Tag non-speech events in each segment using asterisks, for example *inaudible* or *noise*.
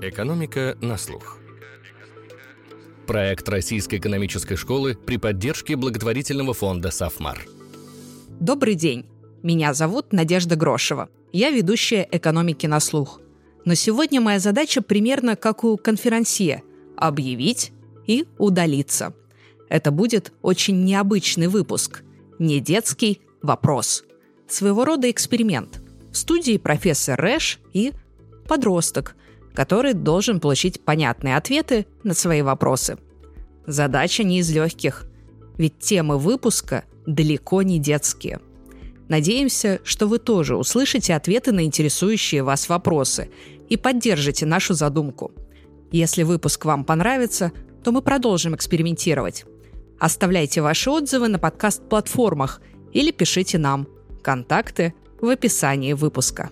Экономика на слух. Проект Российской экономической школы при поддержке благотворительного фонда «Сафмар». Добрый день. Меня зовут Надежда Грошева. Я ведущая экономики на слух. Но сегодня моя задача примерно как у конферансье – объявить и удалиться. Это будет очень необычный выпуск. Не детский вопрос. Своего рода эксперимент. В студии профессор Рэш и подросток, который должен получить понятные ответы на свои вопросы. Задача не из легких, ведь темы выпуска далеко не детские. Надеемся, что вы тоже услышите ответы на интересующие вас вопросы и поддержите нашу задумку. Если выпуск вам понравится, то мы продолжим экспериментировать. Оставляйте ваши отзывы на подкаст-платформах или пишите нам. Контакты в описании выпуска.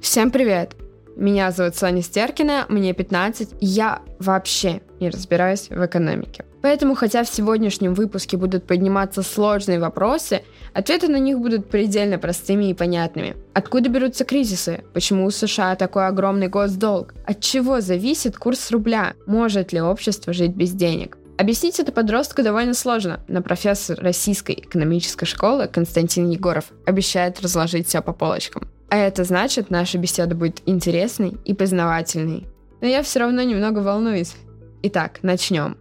Всем привет! Меня зовут Соня Стеркина, мне 15, и я вообще не разбираюсь в экономике. Поэтому, хотя в сегодняшнем выпуске будут подниматься сложные вопросы, ответы на них будут предельно простыми и понятными. Откуда берутся кризисы? Почему у США такой огромный госдолг? От чего зависит курс рубля? Может ли общество жить без денег? Объяснить это подростку довольно сложно, но профессор Российской экономической школы Константин Егоров обещает разложить все по полочкам. А это значит, наша беседа будет интересной и познавательной. Но я все равно немного волнуюсь. Итак, начнем.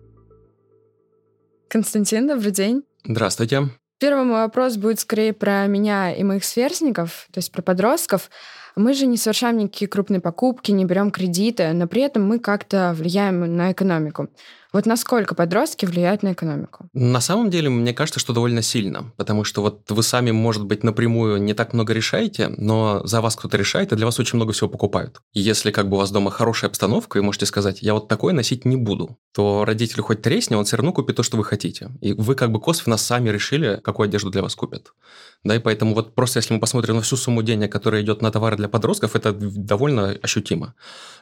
Константин, добрый день. Здравствуйте. Первый мой вопрос будет скорее про меня и моих сверстников, то есть про подростков. Мы же не совершаем никакие крупные покупки, не берем кредиты, но при этом мы как-то влияем на экономику. Вот насколько подростки влияют на экономику? На самом деле, мне кажется, что довольно сильно, потому что вот вы сами, может быть, напрямую не так много решаете, но за вас кто-то решает, и для вас очень много всего покупают. Если как бы у вас дома хорошая обстановка, и можете сказать, я вот такое носить не буду, то родитель хоть тресни, он все равно купит то, что вы хотите. И вы как бы косвенно сами решили, какую одежду для вас купят. Да, и поэтому вот просто если мы посмотрим на всю сумму денег, которая идет на товары для подростков, это довольно ощутимо.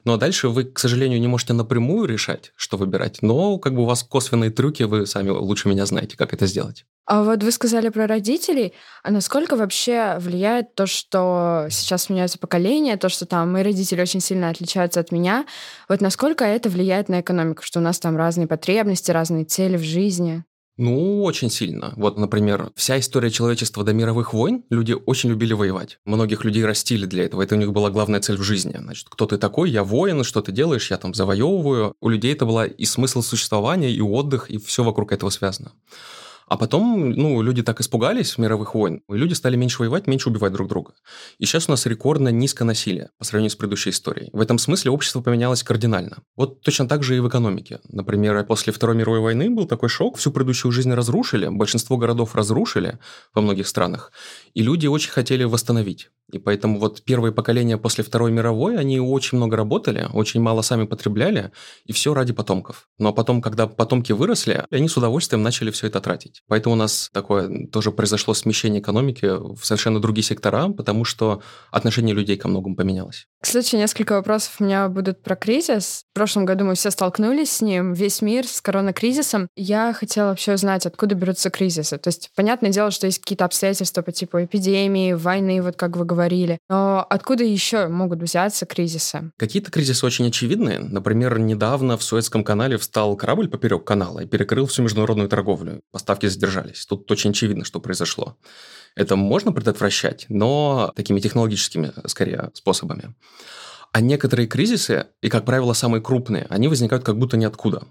Но дальше вы, к сожалению, не можете напрямую решать, что выбирать, но как бы у вас косвенные трюки, вы сами лучше меня знаете, как это сделать. А вот вы сказали про родителей, а насколько вообще влияет то, что сейчас меняется поколение, то, что там мои родители очень сильно отличаются от меня, вот насколько это влияет на экономику, что у нас там разные потребности, разные цели в жизни? Ну, очень сильно. Вот, например, вся история человечества до мировых войн, люди очень любили воевать. Многих людей растили для этого. Это у них была главная цель в жизни. Значит, кто ты такой? Я воин, что ты делаешь? Я там завоевываю. У людей это была и смысл существования, и отдых, и все вокруг этого связано. А потом, ну, люди так испугались мировых войн, и люди стали меньше воевать, меньше убивать друг друга. И сейчас у нас рекордно низко насилие по сравнению с предыдущей историей. В этом смысле общество поменялось кардинально. Вот точно так же и в экономике. Например, после Второй мировой войны был такой шок, всю предыдущую жизнь разрушили, большинство городов разрушили во многих странах, и люди очень хотели восстановить. И поэтому вот первые поколения после Второй мировой, они очень много работали, очень мало сами потребляли, и все ради потомков. Но потом, когда потомки выросли, они с удовольствием начали все это тратить. Поэтому у нас такое тоже произошло смещение экономики в совершенно другие сектора, потому что отношение людей ко многому поменялось. Кстати, несколько вопросов у меня будут про кризис. В прошлом году мы все столкнулись с ним, весь мир с коронакризисом. Я хотела вообще узнать, откуда берутся кризисы. То есть, понятное дело, что есть какие-то обстоятельства по типу эпидемии, войны, вот как вы говорили. Но откуда еще могут взяться кризисы? Какие-то кризисы очень очевидные. Например, недавно в Суэцком канале встал корабль поперек канала и перекрыл всю международную торговлю. Поставки задержались. Тут очень очевидно, что произошло. Это можно предотвращать, но такими технологическими, скорее, способами. А некоторые кризисы, и, как правило, самые крупные, они возникают как будто ниоткуда.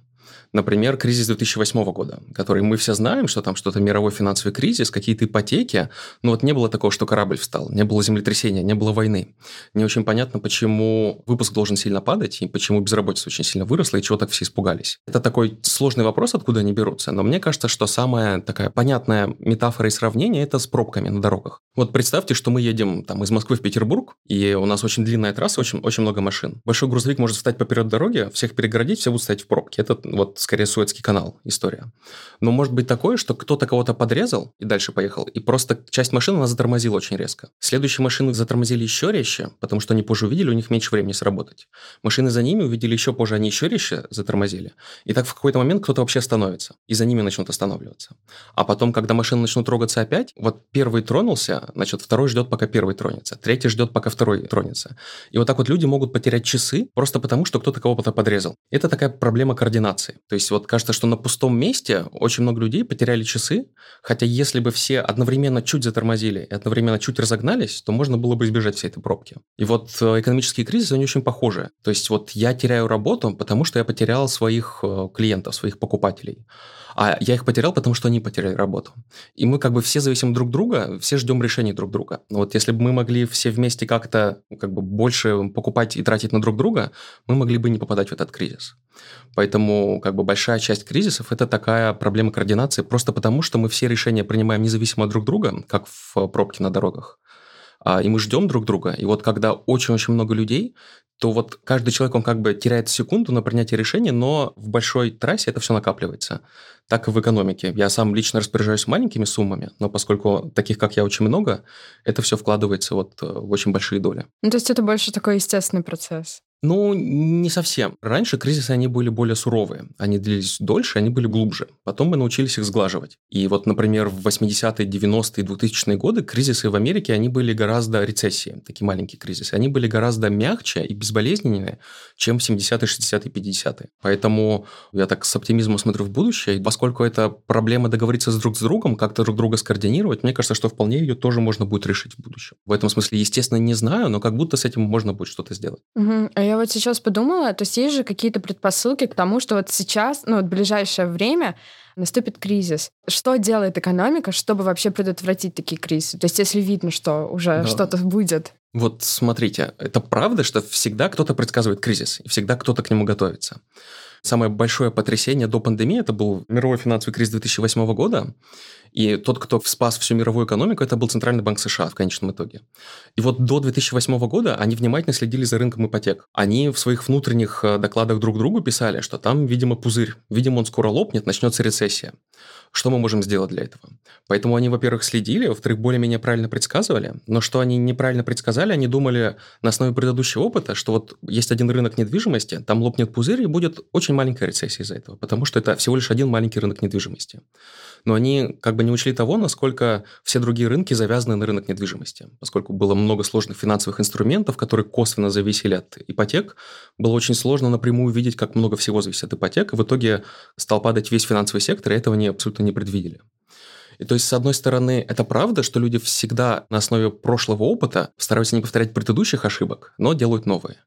Например, кризис 2008 года, который мы все знаем, что там что-то мировой финансовый кризис, какие-то ипотеки, но вот не было такого, что корабль встал, не было землетрясения, не было войны. Не очень понятно, почему выпуск должен сильно падать, и почему безработица очень сильно выросла, и чего так все испугались. Это такой сложный вопрос, откуда они берутся, но мне кажется, что самая такая понятная метафора и сравнение – это с пробками на дорогах. Вот представьте, что мы едем там из Москвы в Петербург, и у нас очень длинная трасса, очень, очень много машин. Большой грузовик может встать поперед дороги, всех перегородить, все будут стоять в пробке. Это вот скорее Суэцкий канал история. Но может быть такое, что кто-то кого-то подрезал и дальше поехал, и просто часть машины она затормозила очень резко. Следующие машины затормозили еще резче, потому что они позже увидели, у них меньше времени сработать. Машины за ними увидели еще позже, они еще резче затормозили. И так в какой-то момент кто-то вообще остановится, и за ними начнут останавливаться. А потом, когда машины начнут трогаться опять, вот первый тронулся, значит, второй ждет, пока первый тронется, третий ждет, пока второй тронется. И вот так вот люди могут потерять часы просто потому, что кто-то кого-то подрезал. Это такая проблема координации. То есть вот кажется, что на пустом месте очень много людей потеряли часы, хотя если бы все одновременно чуть затормозили и одновременно чуть разогнались, то можно было бы избежать всей этой пробки. И вот э, экономические кризисы, они очень похожи. То есть вот я теряю работу, потому что я потерял своих э, клиентов, своих покупателей. А я их потерял, потому что они потеряли работу. И мы как бы все зависим друг друга, все ждем решений друг друга. Вот если бы мы могли все вместе как-то как бы больше покупать и тратить на друг друга, мы могли бы не попадать в этот кризис. Поэтому как бы большая часть кризисов – это такая проблема координации, просто потому что мы все решения принимаем независимо друг друга, как в пробке на дорогах и мы ждем друг друга. И вот когда очень-очень много людей, то вот каждый человек, он как бы теряет секунду на принятие решения, но в большой трассе это все накапливается. Так и в экономике. Я сам лично распоряжаюсь маленькими суммами, но поскольку таких, как я, очень много, это все вкладывается вот э, в очень большие доли. Ну, то есть это больше такой естественный процесс? Ну, не совсем. Раньше кризисы, они были более суровые. Они длились дольше, они были глубже. Потом мы научились их сглаживать. И вот, например, в 80-е, 90-е, 2000-е годы кризисы в Америке, они были гораздо рецессии, такие маленькие кризисы. Они были гораздо мягче и безболезненнее, чем в 70-е, 60-е, 50-е. Поэтому я так с оптимизмом смотрю в будущее. И поскольку это проблема договориться с друг с другом, как-то друг друга скоординировать, мне кажется, что вполне ее тоже можно будет решить в будущем. В этом смысле, естественно, не знаю, но как будто с этим можно будет что-то сделать. Угу. А вот сейчас подумала, то есть есть же какие-то предпосылки к тому, что вот сейчас, ну вот в ближайшее время наступит кризис. Что делает экономика, чтобы вообще предотвратить такие кризисы? То есть если видно, что уже да. что-то будет. Вот смотрите, это правда, что всегда кто-то предсказывает кризис, и всегда кто-то к нему готовится. Самое большое потрясение до пандемии это был мировой финансовый кризис 2008 года. И тот, кто спас всю мировую экономику, это был Центральный банк США в конечном итоге. И вот до 2008 года они внимательно следили за рынком ипотек. Они в своих внутренних э, докладах друг другу писали, что там, видимо, пузырь. Видимо, он скоро лопнет, начнется рецессия. Что мы можем сделать для этого? Поэтому они, во-первых, следили, во-вторых, более-менее правильно предсказывали. Но что они неправильно предсказали, они думали на основе предыдущего опыта, что вот есть один рынок недвижимости, там лопнет пузырь и будет очень маленькая рецессия из-за этого, потому что это всего лишь один маленький рынок недвижимости но они как бы не учли того, насколько все другие рынки завязаны на рынок недвижимости. Поскольку было много сложных финансовых инструментов, которые косвенно зависели от ипотек, было очень сложно напрямую видеть, как много всего зависит от ипотек, и в итоге стал падать весь финансовый сектор, и этого они абсолютно не предвидели. И то есть, с одной стороны, это правда, что люди всегда на основе прошлого опыта стараются не повторять предыдущих ошибок, но делают новые.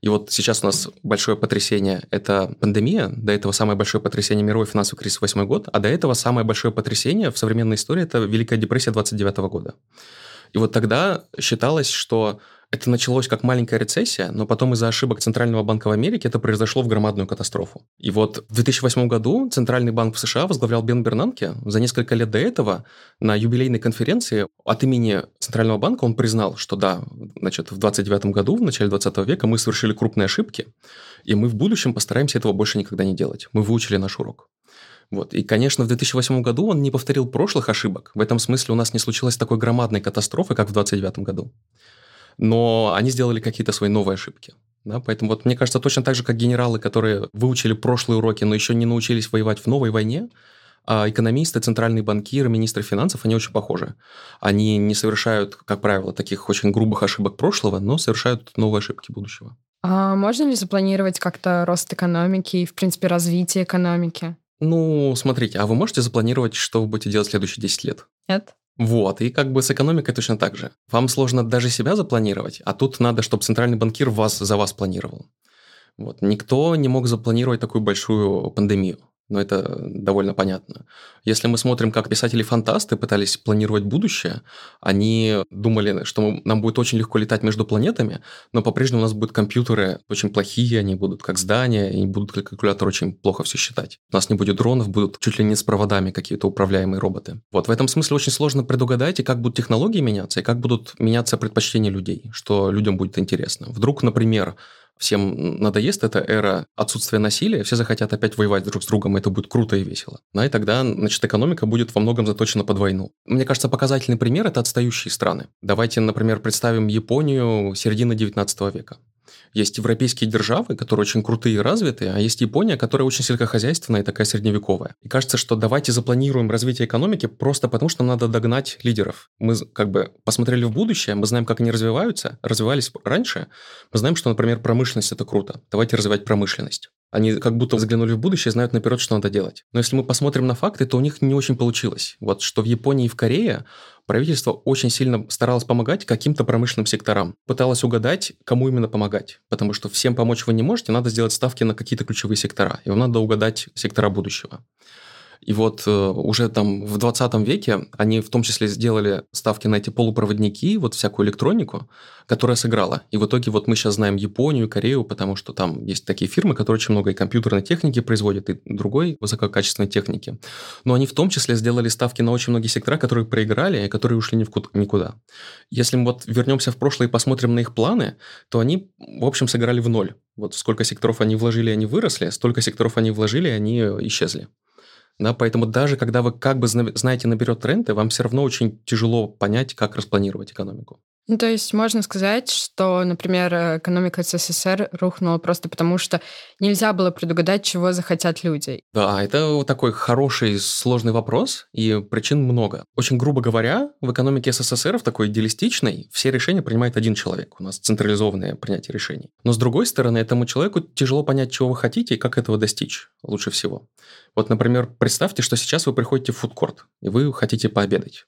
И вот сейчас у нас большое потрясение – это пандемия, до этого самое большое потрясение – мировой финансовый кризис 8 год, а до этого самое большое потрясение в современной истории – это Великая депрессия 29 года. И вот тогда считалось, что это началось как маленькая рецессия, но потом из-за ошибок Центрального банка в Америке это произошло в громадную катастрофу. И вот в 2008 году Центральный банк в США возглавлял Бен Бернанке. За несколько лет до этого на юбилейной конференции от имени Центрального банка он признал, что да, значит, в 29 году, в начале 20 века мы совершили крупные ошибки, и мы в будущем постараемся этого больше никогда не делать. Мы выучили наш урок. Вот. И, конечно, в 2008 году он не повторил прошлых ошибок. В этом смысле у нас не случилось такой громадной катастрофы, как в 2029 году но они сделали какие-то свои новые ошибки. Да, поэтому вот мне кажется, точно так же, как генералы, которые выучили прошлые уроки, но еще не научились воевать в новой войне, а экономисты, центральные банкиры, министры финансов, они очень похожи. Они не совершают, как правило, таких очень грубых ошибок прошлого, но совершают новые ошибки будущего. А можно ли запланировать как-то рост экономики и, в принципе, развитие экономики? Ну, смотрите, а вы можете запланировать, что вы будете делать в следующие 10 лет? Нет. Вот, и как бы с экономикой точно так же. Вам сложно даже себя запланировать, а тут надо, чтобы центральный банкир вас за вас планировал. Вот. Никто не мог запланировать такую большую пандемию но это довольно понятно. Если мы смотрим, как писатели-фантасты пытались планировать будущее, они думали, что нам будет очень легко летать между планетами, но по-прежнему у нас будут компьютеры очень плохие, они будут как здания, и будут как калькулятор очень плохо все считать. У нас не будет дронов, будут чуть ли не с проводами какие-то управляемые роботы. Вот в этом смысле очень сложно предугадать, и как будут технологии меняться, и как будут меняться предпочтения людей, что людям будет интересно. Вдруг, например, всем надоест эта эра отсутствия насилия, все захотят опять воевать друг с другом, это будет круто и весело. Да, и тогда, значит, экономика будет во многом заточена под войну. Мне кажется, показательный пример – это отстающие страны. Давайте, например, представим Японию середины 19 века. Есть европейские державы, которые очень крутые и развитые, а есть Япония, которая очень сельскохозяйственная и такая средневековая. И кажется, что давайте запланируем развитие экономики просто потому, что надо догнать лидеров. Мы как бы посмотрели в будущее, мы знаем, как они развиваются, развивались раньше. Мы знаем, что, например, промышленность – это круто. Давайте развивать промышленность. Они как будто заглянули в будущее, знают наперед, что надо делать. Но если мы посмотрим на факты, то у них не очень получилось. Вот что в Японии и в Корее правительство очень сильно старалось помогать каким-то промышленным секторам. Пыталось угадать, кому именно помогать. Потому что всем помочь вы не можете, надо сделать ставки на какие-то ключевые сектора. И вам надо угадать сектора будущего. И вот э, уже там в 20 веке они в том числе сделали ставки на эти полупроводники, вот всякую электронику, которая сыграла. И в итоге вот мы сейчас знаем Японию, Корею, потому что там есть такие фирмы, которые очень много и компьютерной техники производят, и другой высококачественной техники. Но они в том числе сделали ставки на очень многие сектора, которые проиграли и которые ушли никуда. Если мы вот вернемся в прошлое и посмотрим на их планы, то они, в общем, сыграли в ноль. Вот сколько секторов они вложили, они выросли, столько секторов они вложили, они исчезли. Да, поэтому даже когда вы как бы знаете наперед тренды, вам все равно очень тяжело понять, как распланировать экономику. Ну, то есть можно сказать, что, например, экономика СССР рухнула просто потому, что нельзя было предугадать, чего захотят люди. Да, это такой хороший, сложный вопрос, и причин много. Очень грубо говоря, в экономике СССР, в такой идеалистичной, все решения принимает один человек. У нас централизованное принятие решений. Но с другой стороны, этому человеку тяжело понять, чего вы хотите и как этого достичь лучше всего. Вот, например, представьте, что сейчас вы приходите в фудкорт, и вы хотите пообедать.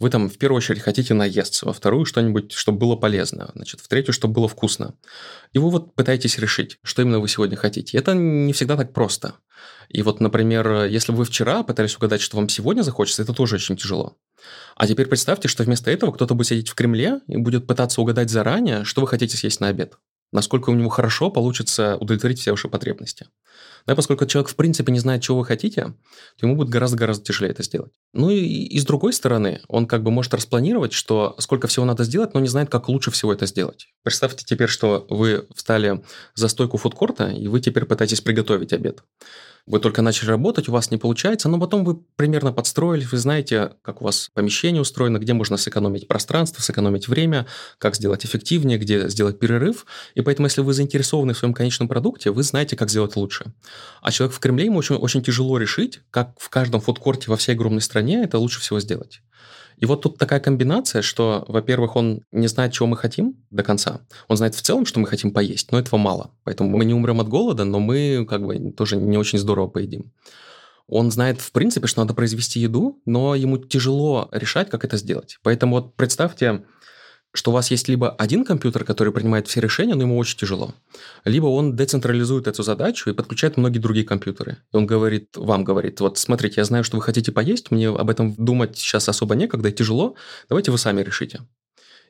Вы там в первую очередь хотите наесться, во вторую что-нибудь, чтобы было полезно, значит, в третью, чтобы было вкусно. И вы вот пытаетесь решить, что именно вы сегодня хотите. Это не всегда так просто. И вот, например, если вы вчера пытались угадать, что вам сегодня захочется, это тоже очень тяжело. А теперь представьте, что вместо этого кто-то будет сидеть в Кремле и будет пытаться угадать заранее, что вы хотите съесть на обед насколько у него хорошо получится удовлетворить все ваши потребности. Да, поскольку человек в принципе не знает, чего вы хотите, то ему будет гораздо-гораздо тяжелее это сделать. Ну и, и с другой стороны, он как бы может распланировать, что сколько всего надо сделать, но не знает, как лучше всего это сделать. Представьте теперь, что вы встали за стойку фудкорта, и вы теперь пытаетесь приготовить обед. Вы только начали работать, у вас не получается, но потом вы примерно подстроились, вы знаете, как у вас помещение устроено, где можно сэкономить пространство, сэкономить время, как сделать эффективнее, где сделать перерыв. И поэтому, если вы заинтересованы в своем конечном продукте, вы знаете, как сделать лучше. А человек в Кремле, ему очень, очень тяжело решить, как в каждом фудкорте во всей огромной стране это лучше всего сделать. И вот тут такая комбинация, что, во-первых, он не знает, чего мы хотим до конца. Он знает в целом, что мы хотим поесть, но этого мало. Поэтому мы не умрем от голода, но мы как бы тоже не очень здорово поедим. Он знает, в принципе, что надо произвести еду, но ему тяжело решать, как это сделать. Поэтому вот представьте, что у вас есть либо один компьютер, который принимает все решения, но ему очень тяжело, либо он децентрализует эту задачу и подключает многие другие компьютеры. И он говорит, вам говорит, вот смотрите, я знаю, что вы хотите поесть, мне об этом думать сейчас особо некогда и тяжело, давайте вы сами решите.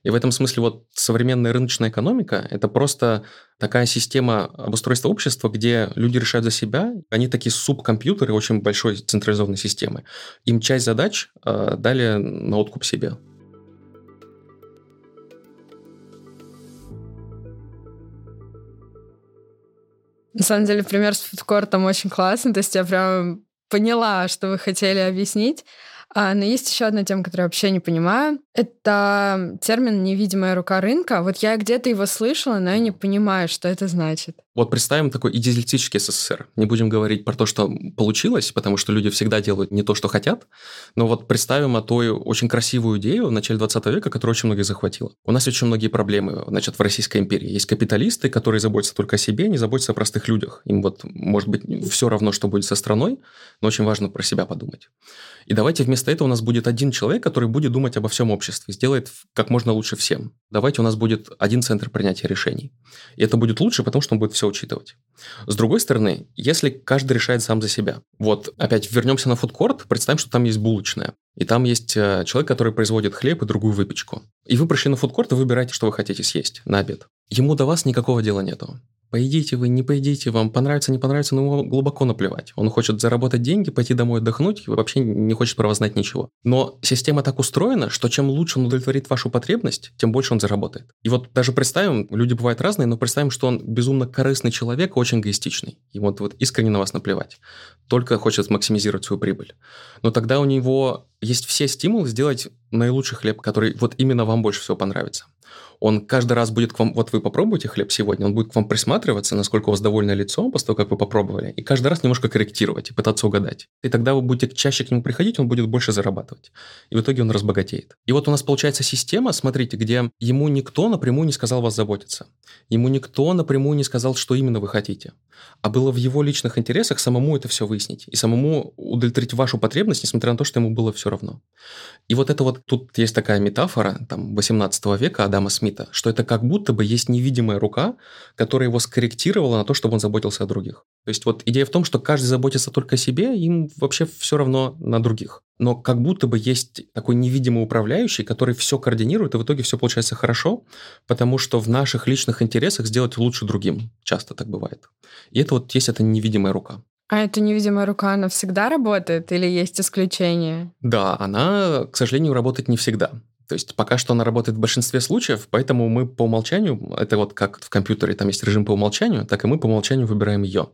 И в этом смысле вот современная рыночная экономика – это просто такая система обустройства общества, где люди решают за себя. Они такие субкомпьютеры очень большой централизованной системы. Им часть задач э, дали на откуп себе. На самом деле, пример с фудкортом очень классный. То есть я прям поняла, что вы хотели объяснить. А, но есть еще одна тема, которую я вообще не понимаю. Это термин «невидимая рука рынка». Вот я где-то его слышала, но я не понимаю, что это значит. Вот представим такой идеалистический СССР. Не будем говорить про то, что получилось, потому что люди всегда делают не то, что хотят. Но вот представим о той очень красивую идею в начале 20 века, которая очень многих захватила. У нас очень многие проблемы, значит, в Российской империи. Есть капиталисты, которые заботятся только о себе, не заботятся о простых людях. Им вот, может быть, все равно, что будет со страной, но очень важно про себя подумать. И давайте вместо этого у нас будет один человек, который будет думать обо всем обществе, сделает как можно лучше всем. Давайте у нас будет один центр принятия решений. И это будет лучше, потому что он будет все учитывать. С другой стороны, если каждый решает сам за себя, вот опять вернемся на фудкорт, представим, что там есть булочная, и там есть э, человек, который производит хлеб и другую выпечку. И вы пришли на фудкорт и выбираете, что вы хотите съесть на обед. Ему до вас никакого дела нету. Поедите вы, не поедите, вам понравится, не понравится, но ему глубоко наплевать. Он хочет заработать деньги, пойти домой отдохнуть и вообще не хочет про вас знать ничего. Но система так устроена, что чем лучше он удовлетворит вашу потребность, тем больше он заработает. И вот даже представим, люди бывают разные, но представим, что он безумно корыстный человек, очень эгоистичный. И вот, вот искренне на вас наплевать. Только хочет максимизировать свою прибыль. Но тогда у него есть все стимулы сделать наилучший хлеб, который вот именно вам больше всего понравится он каждый раз будет к вам, вот вы попробуете хлеб сегодня, он будет к вам присматриваться, насколько у вас довольное лицо после того, как вы попробовали, и каждый раз немножко корректировать и пытаться угадать. И тогда вы будете чаще к нему приходить, он будет больше зарабатывать. И в итоге он разбогатеет. И вот у нас получается система, смотрите, где ему никто напрямую не сказал вас заботиться. Ему никто напрямую не сказал, что именно вы хотите. А было в его личных интересах самому это все выяснить и самому удовлетворить вашу потребность, несмотря на то, что ему было все равно. И вот это вот, тут есть такая метафора, там, 18 века Адама Смита, Смита, что это как будто бы есть невидимая рука, которая его скорректировала на то, чтобы он заботился о других. То есть вот идея в том, что каждый заботится только о себе, им вообще все равно на других. Но как будто бы есть такой невидимый управляющий, который все координирует, и в итоге все получается хорошо, потому что в наших личных интересах сделать лучше другим. Часто так бывает. И это вот есть эта невидимая рука. А эта невидимая рука, она всегда работает или есть исключения? Да, она, к сожалению, работает не всегда. То есть пока что она работает в большинстве случаев, поэтому мы по умолчанию, это вот как в компьютере, там есть режим по умолчанию, так и мы по умолчанию выбираем ее.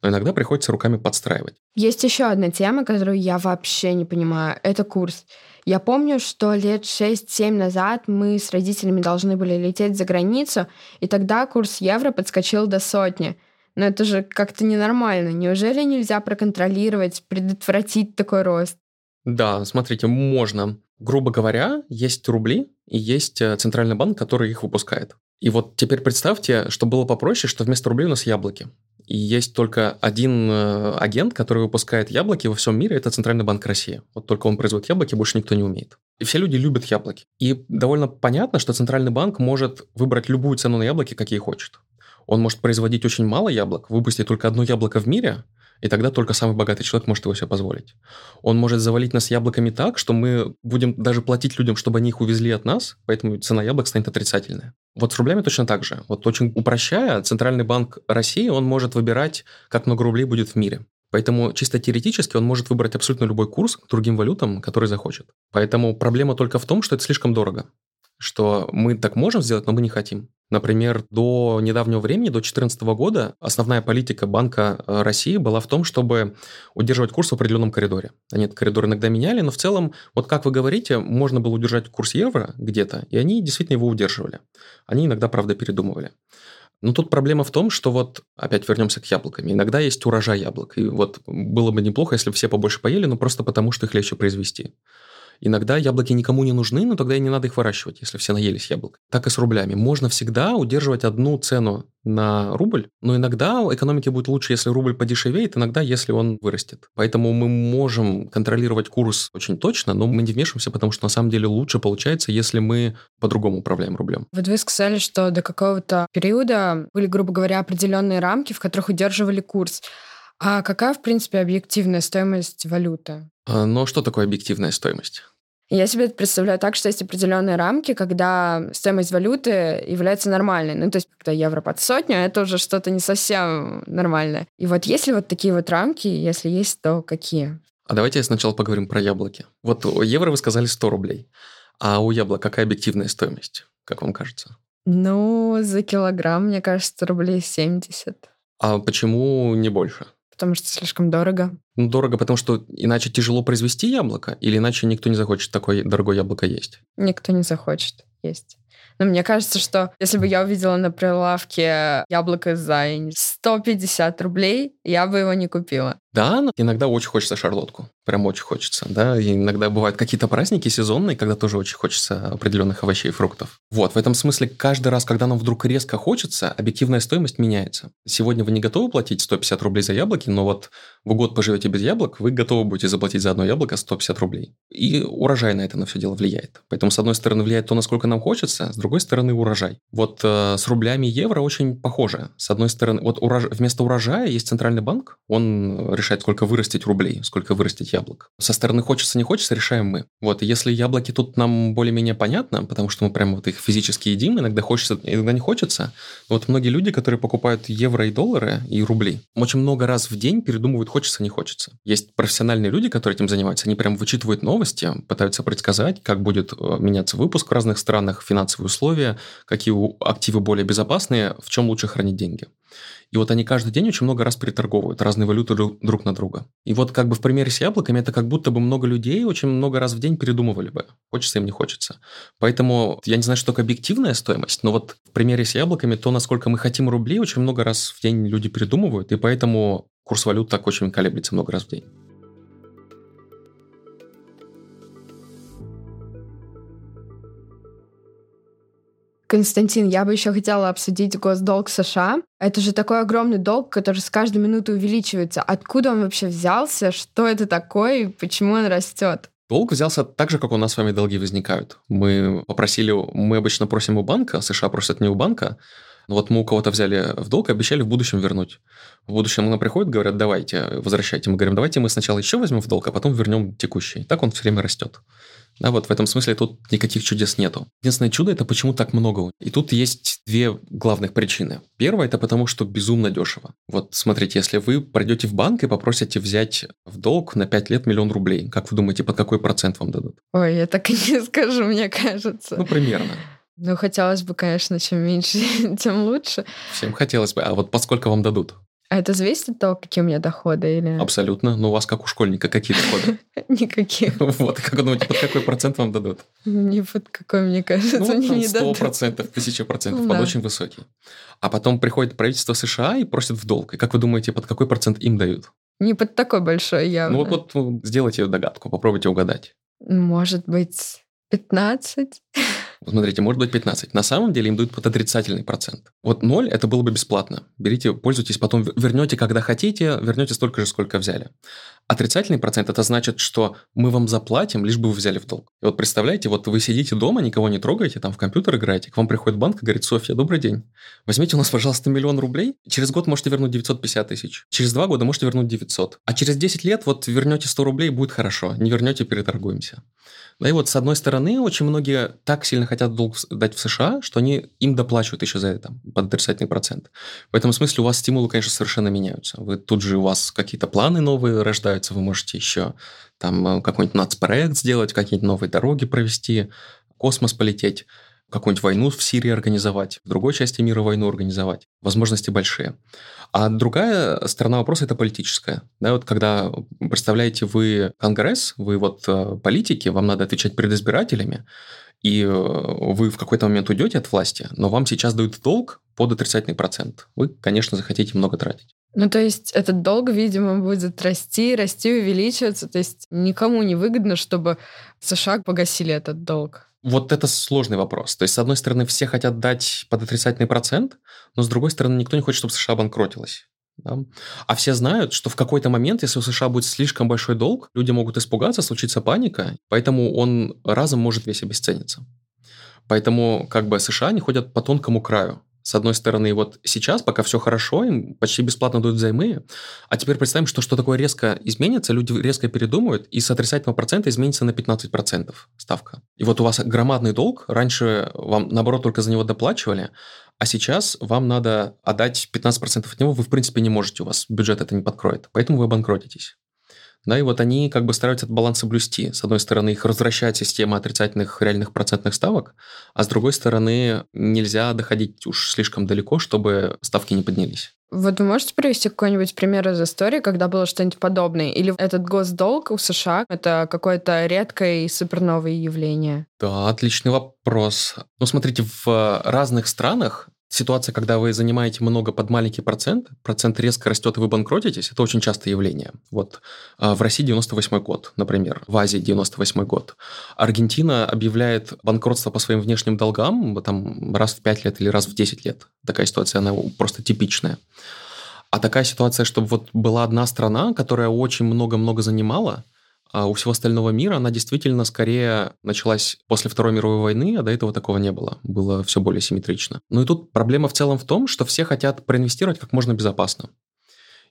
Но иногда приходится руками подстраивать. Есть еще одна тема, которую я вообще не понимаю. Это курс. Я помню, что лет 6-7 назад мы с родителями должны были лететь за границу, и тогда курс евро подскочил до сотни. Но это же как-то ненормально. Неужели нельзя проконтролировать, предотвратить такой рост? Да, смотрите, можно грубо говоря, есть рубли и есть э, центральный банк, который их выпускает. И вот теперь представьте, что было попроще, что вместо рублей у нас яблоки. И есть только один э, агент, который выпускает яблоки во всем мире, это Центральный банк России. Вот только он производит яблоки, больше никто не умеет. И все люди любят яблоки. И довольно понятно, что Центральный банк может выбрать любую цену на яблоки, какие хочет. Он может производить очень мало яблок, выпустить только одно яблоко в мире, и тогда только самый богатый человек может его себе позволить. Он может завалить нас яблоками так, что мы будем даже платить людям, чтобы они их увезли от нас, поэтому цена яблок станет отрицательная. Вот с рублями точно так же. Вот очень упрощая, Центральный банк России, он может выбирать, как много рублей будет в мире. Поэтому чисто теоретически он может выбрать абсолютно любой курс к другим валютам, который захочет. Поэтому проблема только в том, что это слишком дорого что мы так можем сделать, но мы не хотим. Например, до недавнего времени, до 2014 года, основная политика Банка э, России была в том, чтобы удерживать курс в определенном коридоре. Они этот коридор иногда меняли, но в целом, вот как вы говорите, можно было удержать курс евро где-то, и они действительно его удерживали. Они иногда, правда, передумывали. Но тут проблема в том, что вот, опять вернемся к яблокам. Иногда есть урожай яблок. И вот было бы неплохо, если все побольше поели, но просто потому, что их легче произвести. Иногда яблоки никому не нужны, но тогда и не надо их выращивать, если все наелись яблок. Так и с рублями. Можно всегда удерживать одну цену на рубль, но иногда экономике будет лучше, если рубль подешевеет, иногда, если он вырастет. Поэтому мы можем контролировать курс очень точно, но мы не вмешиваемся, потому что на самом деле лучше получается, если мы по-другому управляем рублем. Вот вы сказали, что до какого-то периода были, грубо говоря, определенные рамки, в которых удерживали курс. А какая, в принципе, объективная стоимость валюты? А, но что такое объективная стоимость? Я себе это представляю так, что есть определенные рамки, когда стоимость валюты является нормальной. Ну, то есть, когда евро под сотню, это уже что-то не совсем нормальное. И вот есть ли вот такие вот рамки? Если есть, то какие? А давайте сначала поговорим про яблоки. Вот евро вы сказали 100 рублей. А у яблок какая объективная стоимость, как вам кажется? Ну, за килограмм, мне кажется, рублей 70. А почему не больше? Потому что слишком дорого. Ну, дорого, потому что иначе тяжело произвести яблоко, или иначе никто не захочет такое дорогое яблоко есть? Никто не захочет есть. Но мне кажется, что если бы я увидела на прилавке яблоко за 150 рублей, я бы его не купила. Да, иногда очень хочется шарлотку. Прям очень хочется, да. И иногда бывают какие-то праздники сезонные, когда тоже очень хочется определенных овощей и фруктов. Вот, в этом смысле каждый раз, когда нам вдруг резко хочется, объективная стоимость меняется. Сегодня вы не готовы платить 150 рублей за яблоки, но вот вы год поживете без яблок, вы готовы будете заплатить за одно яблоко 150 рублей. И урожай на это на все дело влияет. Поэтому, с одной стороны, влияет то, насколько нам хочется, с другой стороны, урожай. Вот э, с рублями евро очень похоже. С одной стороны, вот урож... вместо урожая есть центральный банк, он решает, сколько вырастить рублей, сколько вырастить яблок. Со стороны хочется, не хочется, решаем мы. Вот, если яблоки тут нам более-менее понятно, потому что мы прямо вот их физически едим, иногда хочется, иногда не хочется. Вот многие люди, которые покупают евро и доллары и рубли, очень много раз в день передумывают, хочется, не хочется. Есть профессиональные люди, которые этим занимаются, они прям вычитывают новости, пытаются предсказать, как будет э, меняться выпуск в разных странах, финансовые условия, какие активы более безопасные, в чем лучше хранить деньги. И вот они каждый день очень много раз переторговывают разные валюты друг на друга. И вот как бы в примере с яблоками это как будто бы много людей очень много раз в день передумывали бы. Хочется им, не хочется. Поэтому я не знаю, что такое объективная стоимость, но вот в примере с яблоками то, насколько мы хотим рублей, очень много раз в день люди передумывают, и поэтому курс валют так очень колеблется много раз в день. Константин, я бы еще хотела обсудить госдолг США. Это же такой огромный долг, который с каждой минутой увеличивается. Откуда он вообще взялся? Что это такое и почему он растет? Долг взялся так же, как у нас с вами долги возникают. Мы попросили, мы обычно просим у банка, США просят не у банка, но вот мы у кого-то взяли в долг и обещали в будущем вернуть. В будущем нам приходят, говорят, давайте, возвращайте. Мы говорим, давайте мы сначала еще возьмем в долг, а потом вернем текущий. Так он все время растет. Да, вот в этом смысле тут никаких чудес нету. Единственное чудо – это почему так много. И тут есть две главных причины. Первое – это потому, что безумно дешево. Вот смотрите, если вы пройдете в банк и попросите взять в долг на 5 лет миллион рублей, как вы думаете, под какой процент вам дадут? Ой, я так и не *laughs* скажу, мне кажется. Ну, примерно. Ну, хотелось бы, конечно, чем меньше, *laughs* тем лучше. Всем хотелось бы. А вот поскольку вам дадут? А это зависит от того, какие у меня доходы или... Абсолютно. Но у вас, как у школьника, какие доходы? *laughs* Никакие. *laughs* Вот, как вы думаете, под какой процент вам дадут? Не под какой, мне кажется, ну, мне не дадут. Процентов, тысяча процентов, под очень высокий. А потом приходит правительство США и просит в долг. И как вы думаете, под какой процент им дают? Не под такой большой явно. Ну вот, вот сделайте догадку, попробуйте угадать. Может быть, 15? *laughs* Смотрите, может быть 15. На самом деле им дают под отрицательный процент. Вот 0 это было бы бесплатно. Берите, пользуйтесь, потом вернете, когда хотите, вернете столько же, сколько взяли. Отрицательный процент это значит, что мы вам заплатим, лишь бы вы взяли в долг. И вот представляете, вот вы сидите дома, никого не трогаете, там в компьютер играете, к вам приходит банк и говорит, Софья, добрый день. Возьмите у нас, пожалуйста, миллион рублей, через год можете вернуть 950 тысяч, через два года можете вернуть 900, а через 10 лет вот вернете 100 рублей, будет хорошо, не вернете, переторгуемся. Да и вот с одной стороны, очень многие так сильно хотят долг дать в США, что они им доплачивают еще за это под отрицательный процент. В этом смысле у вас стимулы, конечно, совершенно меняются. Вы тут же у вас какие-то планы новые рождаются, вы можете еще там э, какой-нибудь нацпроект сделать, какие-нибудь новые дороги провести, космос полететь какую-нибудь войну в Сирии организовать, в другой части мира войну организовать. Возможности большие. А другая сторона вопроса – это политическая. Да, вот когда представляете вы Конгресс, вы вот э, политики, вам надо отвечать перед избирателями, и э, вы в какой-то момент уйдете от власти, но вам сейчас дают долг под отрицательный процент. Вы, конечно, захотите много тратить. Ну, то есть этот долг, видимо, будет расти, расти, увеличиваться. То есть никому не выгодно, чтобы США погасили этот долг. Вот это сложный вопрос. То есть, с одной стороны, все хотят дать под отрицательный процент, но с другой стороны, никто не хочет, чтобы США банкротилась. Да? А все знают, что в какой-то момент, если у США будет слишком большой долг, люди могут испугаться, случится паника, поэтому он разом может весь обесцениться. Поэтому как бы США не ходят по тонкому краю. С одной стороны, вот сейчас, пока все хорошо, им почти бесплатно дают взаймы, а теперь представим, что что такое резко изменится, люди резко передумают, и с отрицательного процента изменится на 15% ставка. И вот у вас громадный долг, раньше вам, наоборот, только за него доплачивали, а сейчас вам надо отдать 15% от него, вы, в принципе, не можете, у вас бюджет это не подкроет, поэтому вы обанкротитесь. Да, и вот они как бы стараются этот баланс соблюсти. С одной стороны, их развращает система отрицательных реальных процентных ставок, а с другой стороны, нельзя доходить уж слишком далеко, чтобы ставки не поднялись. Вот вы можете привести какой-нибудь пример из истории, когда было что-нибудь подобное? Или этот госдолг у США — это какое-то редкое и суперновое явление? Да, отличный вопрос. Ну, смотрите, в разных странах ситуация, когда вы занимаете много под маленький процент, процент резко растет, и вы банкротитесь, это очень частое явление. Вот а, в России 98 год, например, в Азии 98 год. Аргентина объявляет банкротство по своим внешним долгам там раз в 5 лет или раз в 10 лет. Такая ситуация, она просто типичная. А такая ситуация, чтобы вот была одна страна, которая очень много-много занимала, а у всего остального мира она действительно скорее началась после Второй мировой войны, а до этого такого не было. Было все более симметрично. Ну и тут проблема в целом в том, что все хотят проинвестировать как можно безопасно.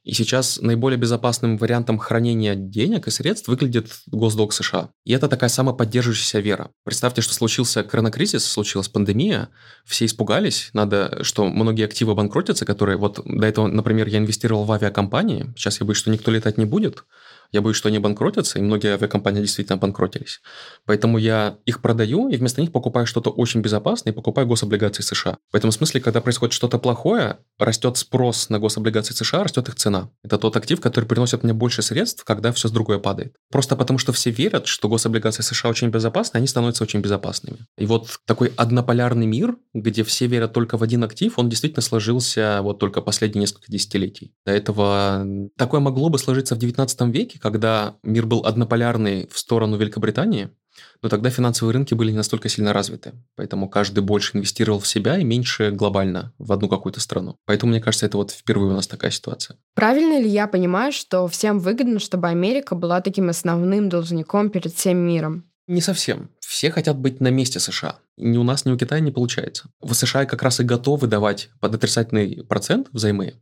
И сейчас наиболее безопасным вариантом хранения денег и средств выглядит госдолг США. И это такая самоподдерживающаяся вера. Представьте, что случился коронакризис, случилась пандемия, все испугались, надо, что многие активы банкротятся, которые вот до этого, например, я инвестировал в авиакомпании, сейчас я боюсь, что никто летать не будет, я боюсь, что они банкротятся, и многие авиакомпании действительно банкротились. Поэтому я их продаю, и вместо них покупаю что-то очень безопасное, и покупаю гособлигации США. В этом смысле, когда происходит что-то плохое, растет спрос на гособлигации США, растет их цена. Это тот актив, который приносит мне больше средств, когда все с другое падает. Просто потому, что все верят, что гособлигации США очень безопасны, они становятся очень безопасными. И вот такой однополярный мир, где все верят только в один актив, он действительно сложился вот только последние несколько десятилетий. До этого такое могло бы сложиться в 19 веке, когда мир был однополярный в сторону Великобритании, но тогда финансовые рынки были не настолько сильно развиты. Поэтому каждый больше инвестировал в себя и меньше глобально в одну какую-то страну. Поэтому, мне кажется, это вот впервые у нас такая ситуация. Правильно ли я понимаю, что всем выгодно, чтобы Америка была таким основным должником перед всем миром? Не совсем. Все хотят быть на месте США. Ни у нас, ни у Китая не получается. В США как раз и готовы давать под отрицательный процент взаймы,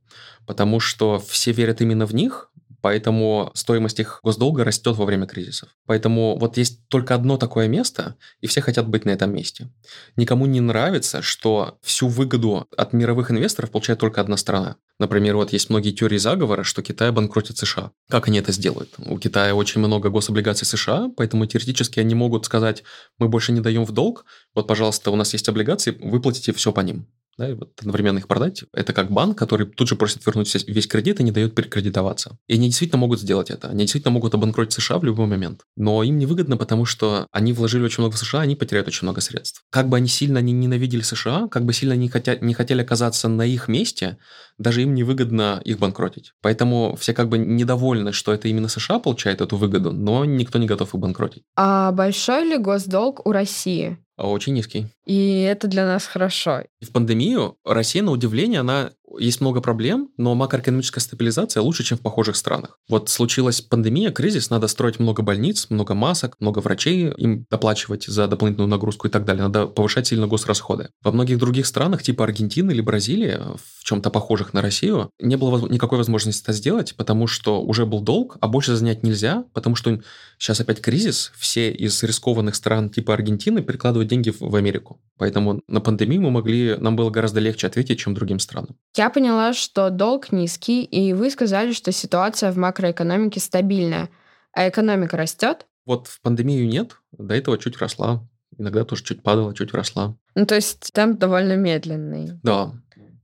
потому что все верят именно в них, Поэтому стоимость их госдолга растет во время кризисов. Поэтому вот есть только одно такое место, и все хотят быть на этом месте. Никому не нравится, что всю выгоду от мировых инвесторов получает только одна страна. Например, вот есть многие теории заговора, что Китай банкротит США. Как они это сделают? У Китая очень много гособлигаций США, поэтому теоретически они могут сказать, мы больше не даем в долг, вот, пожалуйста, у нас есть облигации, выплатите все по ним да, вот одновременно их продать, это как банк, который тут же просит вернуть весь кредит и не дает перекредитоваться. И они действительно могут сделать это. Они действительно могут обанкротить США в любой момент. Но им невыгодно, потому что они вложили очень много в США, они потеряют очень много средств. Как бы они сильно не ненавидели США, как бы сильно не, хотя, не хотели оказаться на их месте, даже им невыгодно их банкротить. Поэтому все как бы недовольны, что это именно США получает эту выгоду, но никто не готов их банкротить. А большой ли госдолг у России? Очень низкий. И это для нас хорошо. И в пандемию Россия, на удивление, она есть много проблем, но макроэкономическая стабилизация лучше, чем в похожих странах. Вот случилась пандемия, кризис, надо строить много больниц, много масок, много врачей, им доплачивать за дополнительную нагрузку и так далее. Надо повышать сильно госрасходы. Во многих других странах, типа Аргентины или Бразилии, в чем-то похожих на Россию, не было никакой возможности это сделать, потому что уже был долг, а больше занять нельзя, потому что сейчас опять кризис, все из рискованных стран типа Аргентины перекладывают деньги в Америку. Поэтому на пандемию мы могли, нам было гораздо легче ответить, чем другим странам. Я поняла, что долг низкий, и вы сказали, что ситуация в макроэкономике стабильная. А экономика растет? Вот в пандемию нет, до этого чуть росла. Иногда тоже чуть падала, чуть росла. Ну, то есть темп довольно медленный. Да.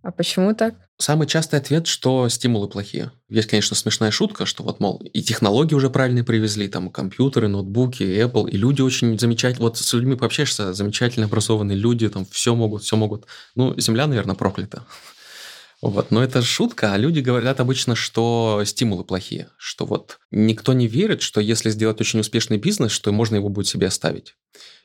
А почему так? Самый частый ответ, что стимулы плохие. Есть, конечно, смешная шутка, что вот, мол, и технологии уже правильные привезли, там, компьютеры, ноутбуки, Apple, и люди очень замечательные, вот с людьми пообщаешься, замечательно образованные люди, там, все могут, все могут. Ну, Земля, наверное, проклята. Вот, но это шутка, а люди говорят обычно, что стимулы плохие, что вот никто не верит, что если сделать очень успешный бизнес, что можно его будет себе оставить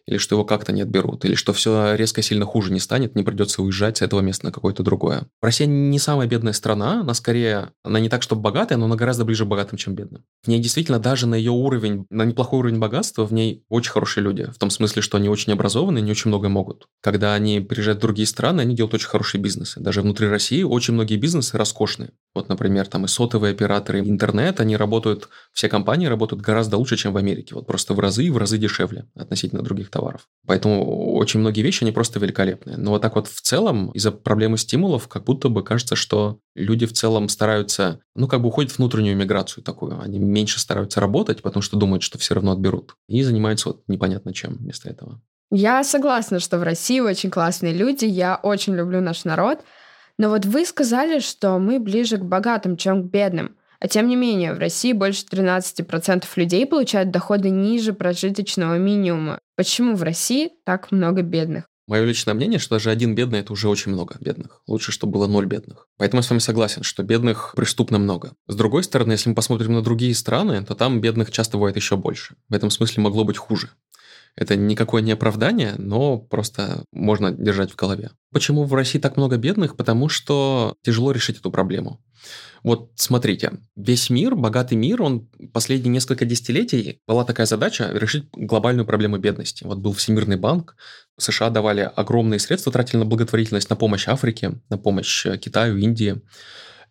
или что его как-то не отберут, или что все резко сильно хуже не станет, не придется уезжать с этого места на какое-то другое. Россия не самая бедная страна, она скорее, она не так, чтобы богатая, но она гораздо ближе богатым, чем бедным. В ней действительно даже на ее уровень, на неплохой уровень богатства, в ней очень хорошие люди, в том смысле, что они очень образованы, не очень много могут. Когда они приезжают в другие страны, они делают очень хорошие бизнесы. Даже внутри России очень многие бизнесы роскошные. Вот, например, там и сотовые операторы, и интернет, они работают, все компании работают гораздо лучше, чем в Америке. Вот просто в разы и в разы дешевле относительно других товаров. Поэтому очень многие вещи, они просто великолепные. Но вот так вот в целом, из-за проблемы стимулов, как будто бы кажется, что люди в целом стараются, ну, как бы уходят в внутреннюю миграцию такую. Они меньше стараются работать, потому что думают, что все равно отберут. И занимаются вот непонятно чем вместо этого. Я согласна, что в России очень классные люди. Я очень люблю наш народ. Но вот вы сказали, что мы ближе к богатым, чем к бедным. А тем не менее, в России больше 13% людей получают доходы ниже прожиточного минимума. Почему в России так много бедных? Мое личное мнение, что даже один бедный – это уже очень много бедных. Лучше, чтобы было ноль бедных. Поэтому я с вами согласен, что бедных преступно много. С другой стороны, если мы посмотрим на другие страны, то там бедных часто бывает еще больше. В этом смысле могло быть хуже. Это никакое не оправдание, но просто можно держать в голове. Почему в России так много бедных? Потому что тяжело решить эту проблему. Вот смотрите, весь мир, богатый мир, он последние несколько десятилетий была такая задача решить глобальную проблему бедности. Вот был Всемирный банк, США давали огромные средства, тратили на благотворительность, на помощь Африке, на помощь Китаю, Индии.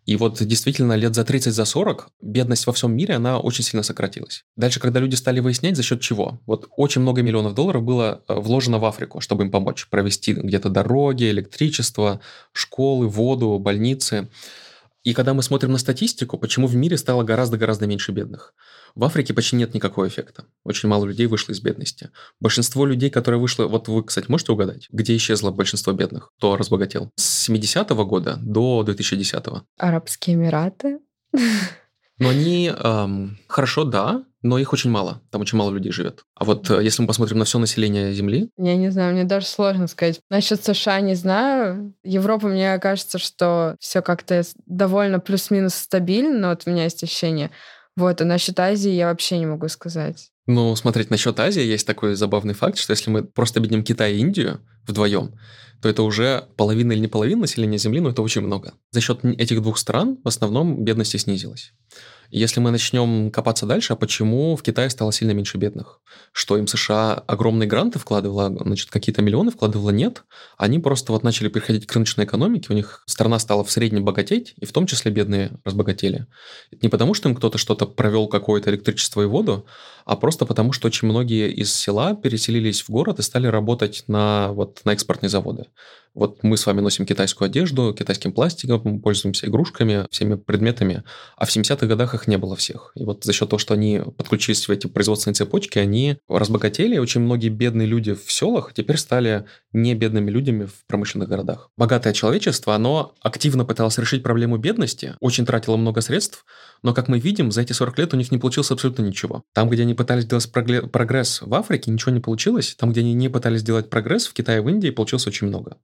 И вот действительно лет за 30, за 40 бедность во всем мире, она очень сильно сократилась. Дальше, когда люди стали выяснять, за счет чего. Вот очень много миллионов долларов было э, вложено в Африку, чтобы им помочь провести где-то дороги, электричество, школы, воду, больницы. И когда мы смотрим на статистику, почему в мире стало гораздо-гораздо меньше бедных? В Африке почти нет никакого эффекта. Очень мало людей вышло из бедности. Большинство людей, которые вышло... Вот вы, кстати, можете угадать, где исчезло большинство бедных? Кто разбогател? С 70-го года до 2010-го. Арабские Эмираты? Но они... Эм, хорошо, да, но их очень мало. Там очень мало людей живет. А вот э, если мы посмотрим на все население Земли... Я не знаю, мне даже сложно сказать. Насчет США не знаю. Европа, мне кажется, что все как-то довольно плюс-минус стабильно, но вот у меня есть ощущение. Вот, а насчет Азии я вообще не могу сказать. Ну, смотреть, насчет Азии есть такой забавный факт, что если мы просто объединим Китай и Индию вдвоем, то это уже половина или не половина населения Земли, но это очень много. За счет этих двух стран в основном бедность снизилась. Если мы начнем копаться дальше, а почему в Китае стало сильно меньше бедных? Что им США огромные гранты вкладывала, значит, какие-то миллионы вкладывала? Нет. Они просто вот начали переходить к рыночной экономике, у них страна стала в среднем богатеть, и в том числе бедные разбогатели. Это не потому, что им кто-то что-то провел какое-то электричество и воду, а просто потому, что очень многие из села переселились в город и стали работать на, вот, на экспортные заводы. Вот мы с вами носим китайскую одежду, китайским пластиком, пользуемся игрушками, всеми предметами, а в 70-х годах их не было всех. И вот за счет того, что они подключились в эти производственные цепочки, они разбогатели, очень многие бедные люди в селах теперь стали не бедными людьми в промышленных городах. Богатое человечество, оно активно пыталось решить проблему бедности, очень тратило много средств, но, как мы видим, за эти 40 лет у них не получилось абсолютно ничего. Там, где они пытались делать прогресс в Африке, ничего не получилось. Там, где они не пытались делать прогресс, в Китае и в Индии получилось очень много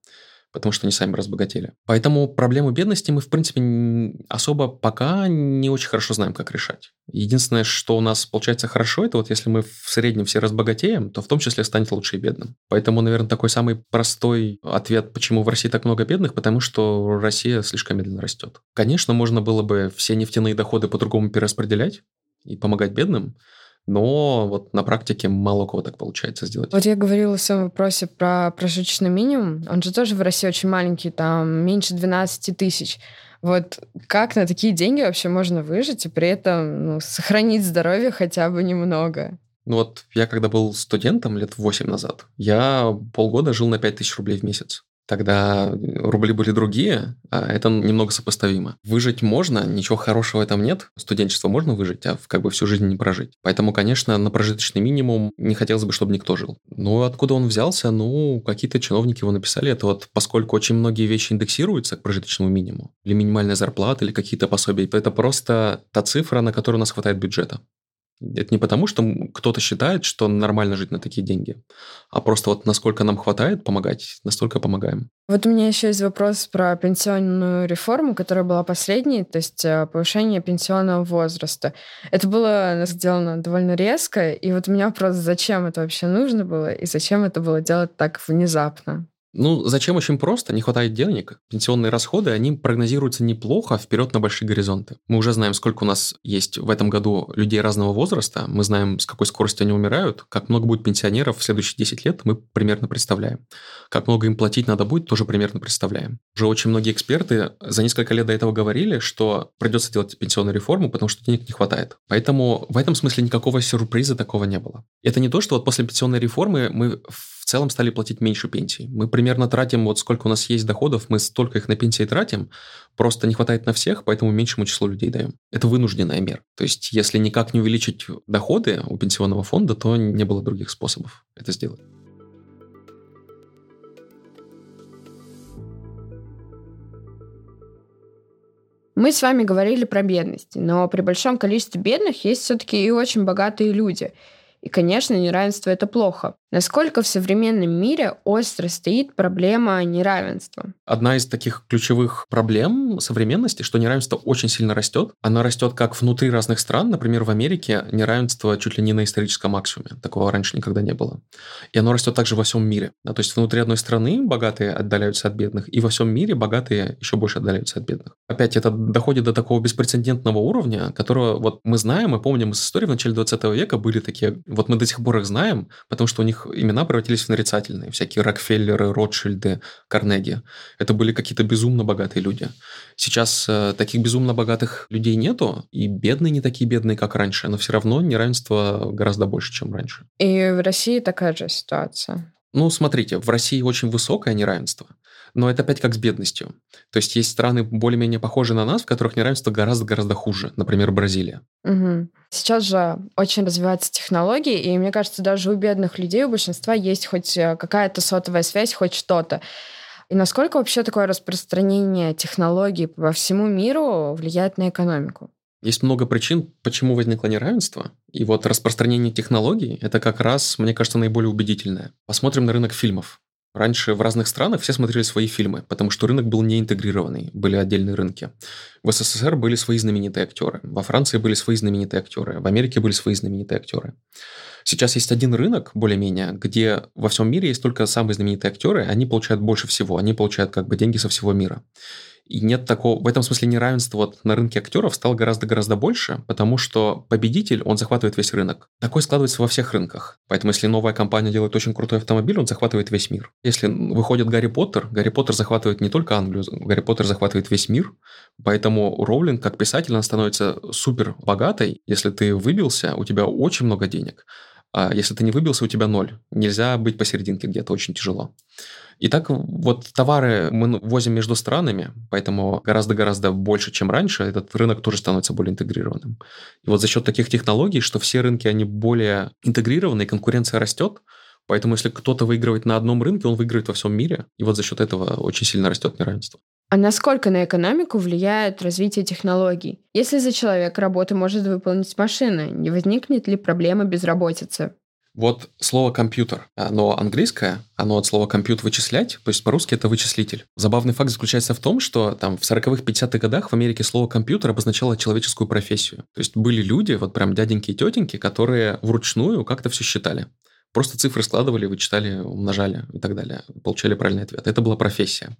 потому что они сами разбогатели. Поэтому проблему бедности мы, в принципе, особо пока не очень хорошо знаем, как решать. Единственное, что у нас получается хорошо, это вот если мы в среднем все разбогатеем, то в том числе станет лучше и бедным. Поэтому, наверное, такой самый простой ответ, почему в России так много бедных, потому что Россия слишком медленно растет. Конечно, можно было бы все нефтяные доходы по-другому перераспределять и помогать бедным, но вот на практике мало у кого так получается сделать. Вот я говорила в своем вопросе про прожиточный минимум. Он же тоже в России очень маленький, там меньше 12 тысяч. Вот как на такие деньги вообще можно выжить и при этом ну, сохранить здоровье хотя бы немного? Ну вот я когда был студентом лет 8 назад, я полгода жил на 5 тысяч рублей в месяц. Тогда рубли были другие, а это немного сопоставимо. Выжить можно, ничего хорошего этом нет. Студенчество можно выжить, а как бы всю жизнь не прожить. Поэтому, конечно, на прожиточный минимум не хотелось бы, чтобы никто жил. Ну, откуда он взялся? Ну, какие-то чиновники его написали. Это вот поскольку очень многие вещи индексируются к прожиточному минимуму, или минимальная зарплата, или какие-то пособия, это просто та цифра, на которую у нас хватает бюджета. Это не потому, что кто-то считает, что нормально жить на такие деньги, а просто вот насколько нам хватает помогать, настолько помогаем. Вот у меня еще есть вопрос про пенсионную реформу, которая была последней, то есть э, повышение пенсионного возраста. Это было сделано довольно резко, и вот у меня вопрос, зачем это вообще нужно было, и зачем это было делать так внезапно? Ну, зачем очень просто? Не хватает денег. Пенсионные расходы, они прогнозируются неплохо вперед на большие горизонты. Мы уже знаем, сколько у нас есть в этом году людей разного возраста. Мы знаем, с какой скоростью они умирают. Как много будет пенсионеров в следующие 10 лет, мы примерно представляем. Как много им платить надо будет, тоже примерно представляем. Уже очень многие эксперты за несколько лет до этого говорили, что придется делать пенсионную реформу, потому что денег не хватает. Поэтому в этом смысле никакого сюрприза такого не было. Это не то, что вот после пенсионной реформы мы целом стали платить меньше пенсий. Мы примерно тратим, вот сколько у нас есть доходов, мы столько их на пенсии тратим, просто не хватает на всех, поэтому меньшему числу людей даем. Это вынужденная мера. То есть, если никак не увеличить доходы у пенсионного фонда, то не было других способов это сделать. Мы с вами говорили про бедность, но при большом количестве бедных есть все-таки и очень богатые люди – и, конечно, неравенство — это плохо. Насколько в современном мире остро стоит проблема неравенства? Одна из таких ключевых проблем современности, что неравенство очень сильно растет. Оно растет как внутри разных стран. Например, в Америке неравенство чуть ли не на историческом максимуме. Такого раньше никогда не было. И оно растет также во всем мире. Да, то есть внутри одной страны богатые отдаляются от бедных, и во всем мире богатые еще больше отдаляются от бедных. Опять это доходит до такого беспрецедентного уровня, которого вот мы знаем и помним из истории в начале 20 века были такие Вот мы до сих пор их знаем, потому что у них имена превратились в нарицательные. Всякие Рокфеллеры, Ротшильды, Карнеги. Это были какие-то безумно богатые люди. Сейчас э, таких безумно богатых людей нету, и бедные не такие бедные, как раньше, но все равно неравенство гораздо больше, чем раньше. И в России такая же ситуация. Ну, смотрите, в России очень высокое неравенство, но это опять как с бедностью. То есть есть страны более-менее похожие на нас, в которых неравенство гораздо-гораздо хуже. Например, Бразилия. Угу. Сейчас же очень развиваются технологии, и мне кажется, даже у бедных людей, у большинства есть хоть э, какая-то сотовая связь, хоть что-то. И насколько вообще такое распространение технологий по всему миру влияет на экономику? Есть много причин, почему возникло неравенство. И вот распространение технологий – это как раз, мне кажется, наиболее убедительное. Посмотрим на рынок фильмов. Раньше в разных странах все смотрели свои фильмы, потому что рынок был не интегрированный, были отдельные рынки. В СССР были свои знаменитые актеры, во Франции были свои знаменитые актеры, в Америке были свои знаменитые актеры. Сейчас есть один рынок, более-менее, где во всем мире есть только самые знаменитые актеры, они получают больше всего, они получают как бы деньги со всего мира. И нет такого, в этом смысле неравенство вот на рынке актеров стало гораздо-гораздо больше, потому что победитель, он захватывает весь рынок. Такое складывается во всех рынках. Поэтому если новая компания делает очень крутой автомобиль, он захватывает весь мир. Если выходит Гарри Поттер, Гарри Поттер захватывает не только Англию, Гарри Поттер захватывает весь мир. Поэтому Роулинг, как писатель, она становится супер богатой. Если ты выбился, у тебя очень много денег. А если ты не выбился, у тебя ноль. Нельзя быть посерединке где-то, очень тяжело. И так вот товары мы возим между странами, поэтому гораздо-гораздо больше, чем раньше, этот рынок тоже становится более интегрированным. И вот за счет таких технологий, что все рынки, они более интегрированы, и конкуренция растет, Поэтому если кто-то выигрывает на одном рынке, он выиграет во всем мире. И вот за счет этого очень сильно растет неравенство. А насколько на экономику влияет развитие технологий? Если за человека работу может выполнить машина, не возникнет ли проблема безработицы? Вот слово «компьютер», оно английское, оно от слова «компьют» вычислять, то есть по-русски это вычислитель. Забавный факт заключается в том, что там в 40-х, 50-х годах в Америке слово «компьютер» обозначало человеческую профессию. То есть были люди, вот прям дяденьки и тетеньки, которые вручную как-то все считали. Просто цифры складывали, вычитали, умножали и так далее. Получали правильный ответ. Это была профессия.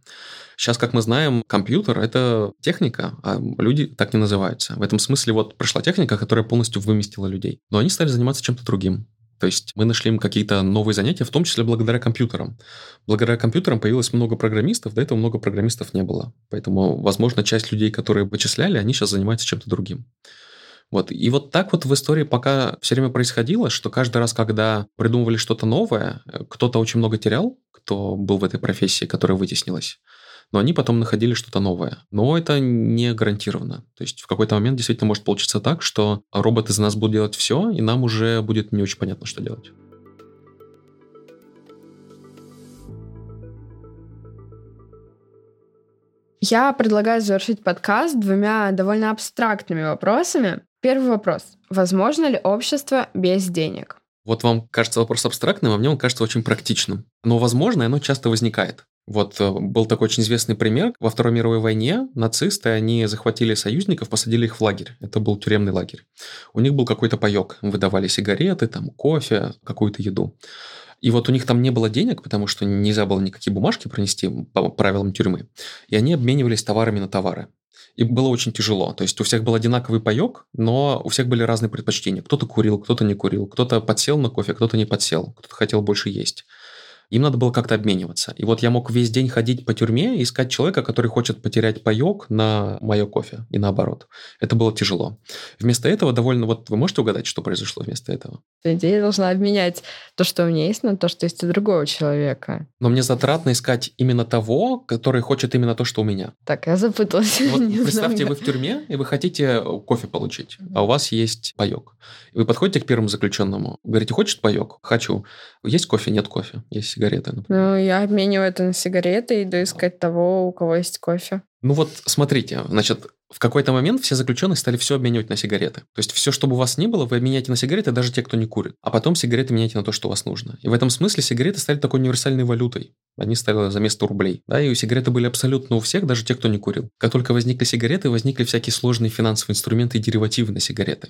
Сейчас, как мы знаем, компьютер — это техника, а люди так не называются. В этом смысле вот пришла техника, которая полностью выместила людей. Но они стали заниматься чем-то другим. То есть мы нашли им какие-то новые занятия, в том числе благодаря компьютерам. Благодаря компьютерам появилось много программистов, до этого много программистов не было. Поэтому, возможно, часть людей, которые вычисляли, они сейчас занимаются чем-то другим. Вот. И вот так вот в истории пока все время происходило, что каждый раз, когда придумывали что-то новое, кто-то очень много терял, кто был в этой профессии, которая вытеснилась но они потом находили что-то новое. Но это не гарантированно. То есть в какой-то момент действительно может получиться так, что робот из нас будет делать все, и нам уже будет не очень понятно, что делать. Я предлагаю завершить подкаст двумя довольно абстрактными вопросами. Первый вопрос. Возможно ли общество без денег? Вот вам кажется вопрос абстрактным, а мне он кажется очень практичным. Но возможно, оно часто возникает. Вот э, был такой очень известный пример. Во Второй мировой войне нацисты, они захватили союзников, посадили их в лагерь. Это был тюремный лагерь. У них был какой-то паек. Выдавали сигареты, там, кофе, какую-то еду. И вот у них там не было денег, потому что нельзя было никакие бумажки пронести по правилам тюрьмы. И они обменивались товарами на товары. И было очень тяжело. То есть у всех был одинаковый паек, но у всех были разные предпочтения. Кто-то курил, кто-то не курил, кто-то подсел на кофе, кто-то не подсел, кто-то хотел больше есть. Им надо было как-то обмениваться. И вот я мог весь день ходить по тюрьме и искать человека, который хочет потерять паек на мое кофе и наоборот. Это было тяжело. Вместо этого довольно... Вот вы можете угадать, что произошло вместо этого? Идея должна обменять то, что у меня есть, на то, что есть у другого человека. Но мне затратно искать именно того, который хочет именно то, что у меня. Так, я запуталась. *laughs* Вот представьте, вы в тюрьме, и вы хотите кофе получить, а у вас есть паек. Вы подходите к первому заключенному, говорите, хочешь паек? Хочу. Есть кофе? Нет кофе. Есть сигареты, например. Ну, я обмениваю это на сигареты и иду искать того, у кого есть кофе. Ну вот, смотрите, значит, в какой-то момент все заключенные стали все обменивать на сигареты. То есть все, что бы у вас ни было, вы обменяете на сигареты, даже те, кто не курит. А потом сигареты меняете на то, что у вас нужно. И в этом смысле сигареты стали такой универсальной валютой. Они стояли за место рублей. Да, и сигареты были абсолютно у всех, даже те, кто не курил. Как только возникли сигареты, возникли всякие сложные финансовые инструменты и деривативы на сигареты.